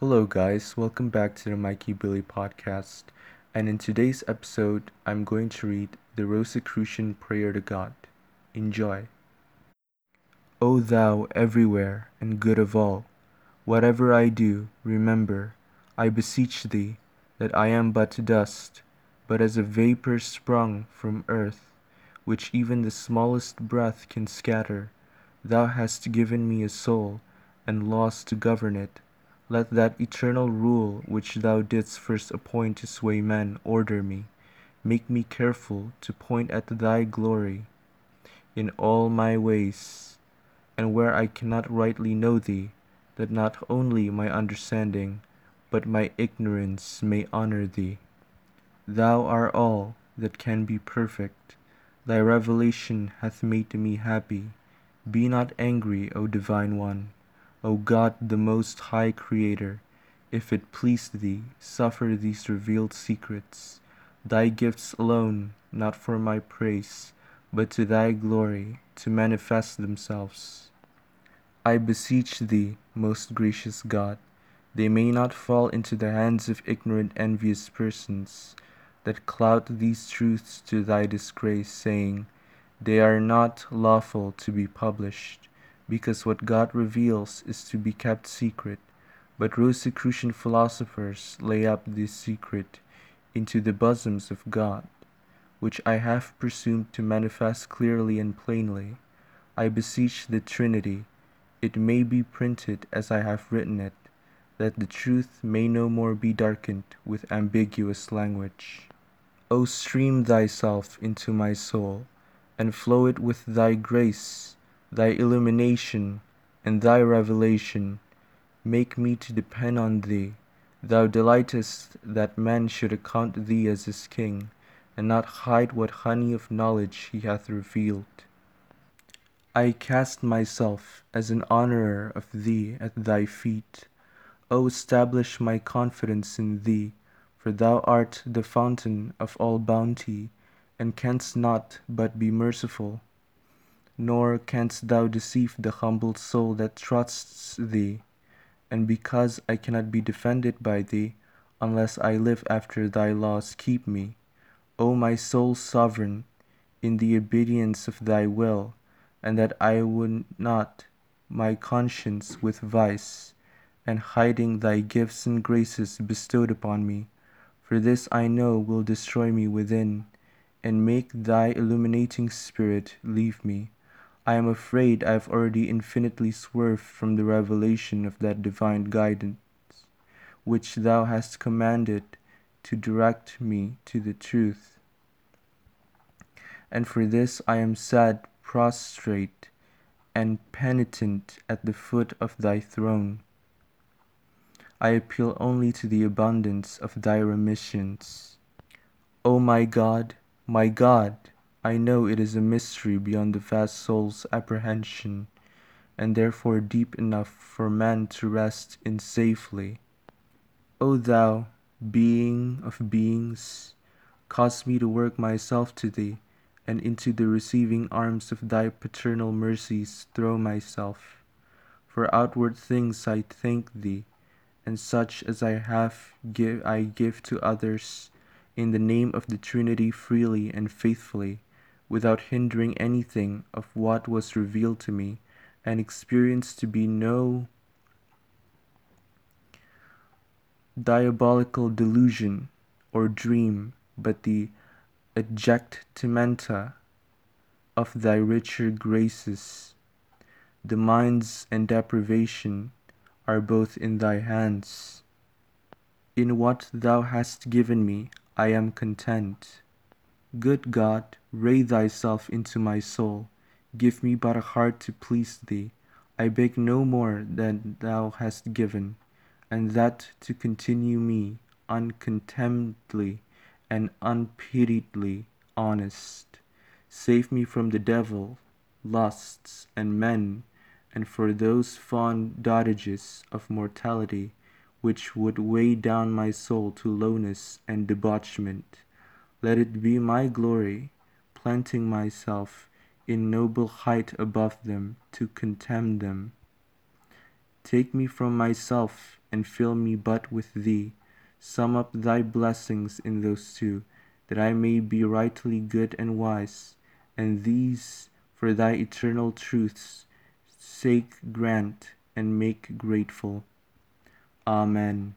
Hello, guys. Welcome back to the Mikey Billy podcast. And in today's episode, I'm going to read the Rosicrucian Prayer to God. Enjoy. O Thou everywhere and good of all, whatever I do, remember, I beseech Thee, that I am but dust, but as a vapor sprung from earth, which even the smallest breath can scatter. Thou hast given me a soul and laws to govern it let that eternal rule which thou didst first appoint to sway men order me. Make me careful to point at thy glory in all my ways, and where I cannot rightly know thee, that not only my understanding, but my ignorance may honor thee. Thou art all that can be perfect. Thy revelation hath made me happy. Be not angry, O Divine One. O God, the Most High Creator, if it please Thee, suffer these revealed secrets, Thy gifts alone, not for my praise, but to Thy glory, to manifest themselves. I beseech Thee, most gracious God, they may not fall into the hands of ignorant envious persons, that clout these truths to Thy disgrace, saying, They are not lawful to be published because what God reveals is to be kept secret, but Rosicrucian philosophers lay up this secret into the bosoms of God, which I have presumed to manifest clearly and plainly. I beseech the Trinity, it may be printed as I have written it, that the truth may no more be darkened with ambiguous language. O stream thyself into my soul, and flow it with thy grace thy illumination and thy revelation make me to depend on thee. Thou delightest that man should account thee as his king, and not hide what honey of knowledge he hath revealed. I cast myself as an honourer of thee at thy feet. O establish my confidence in thee, for thou art the fountain of all bounty, and canst not but be merciful nor canst thou deceive the humble soul that trusts thee. And because I cannot be defended by thee, unless I live after thy laws keep me, O my soul sovereign, in the obedience of thy will, and that I would not my conscience with vice, and hiding thy gifts and graces bestowed upon me, for this I know will destroy me within, and make thy illuminating spirit leave me I am afraid I have already infinitely swerved from the revelation of that divine guidance, which thou hast commanded to direct me to the truth. And for this I am sad, prostrate, and penitent at the foot of thy throne. I appeal only to the abundance of thy remissions. O my God, my God! I know it is a mystery beyond the vast soul's apprehension, and therefore deep enough for man to rest in safely. O thou, being of beings, cause me to work myself to thee, and into the receiving arms of thy paternal mercies throw myself. For outward things I thank thee, and such as I have give I give to others in the name of the Trinity freely and faithfully without hindering anything of what was revealed to me and experienced to be no diabolical delusion or dream, but the ejectamenta of thy richer graces. The minds and deprivation are both in thy hands. In what thou hast given me, I am content. Good God, ray thyself into my soul. Give me but a heart to please thee. I beg no more than thou hast given, and that to continue me uncontemnedly and unpitiedly honest. Save me from the devil, lusts, and men, and for those fond dotages of mortality which would weigh down my soul to lowness and debauchment. Let it be my glory, planting myself in noble height above them, to contemn them. Take me from myself and fill me but with thee. Sum up thy blessings in those two, that I may be rightly good and wise, and these for thy eternal truth's sake grant and make grateful. Amen.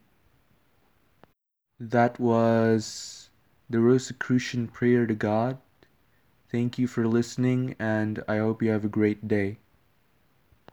That was the Rosicrucian prayer to God. Thank you for listening, and I hope you have a great day.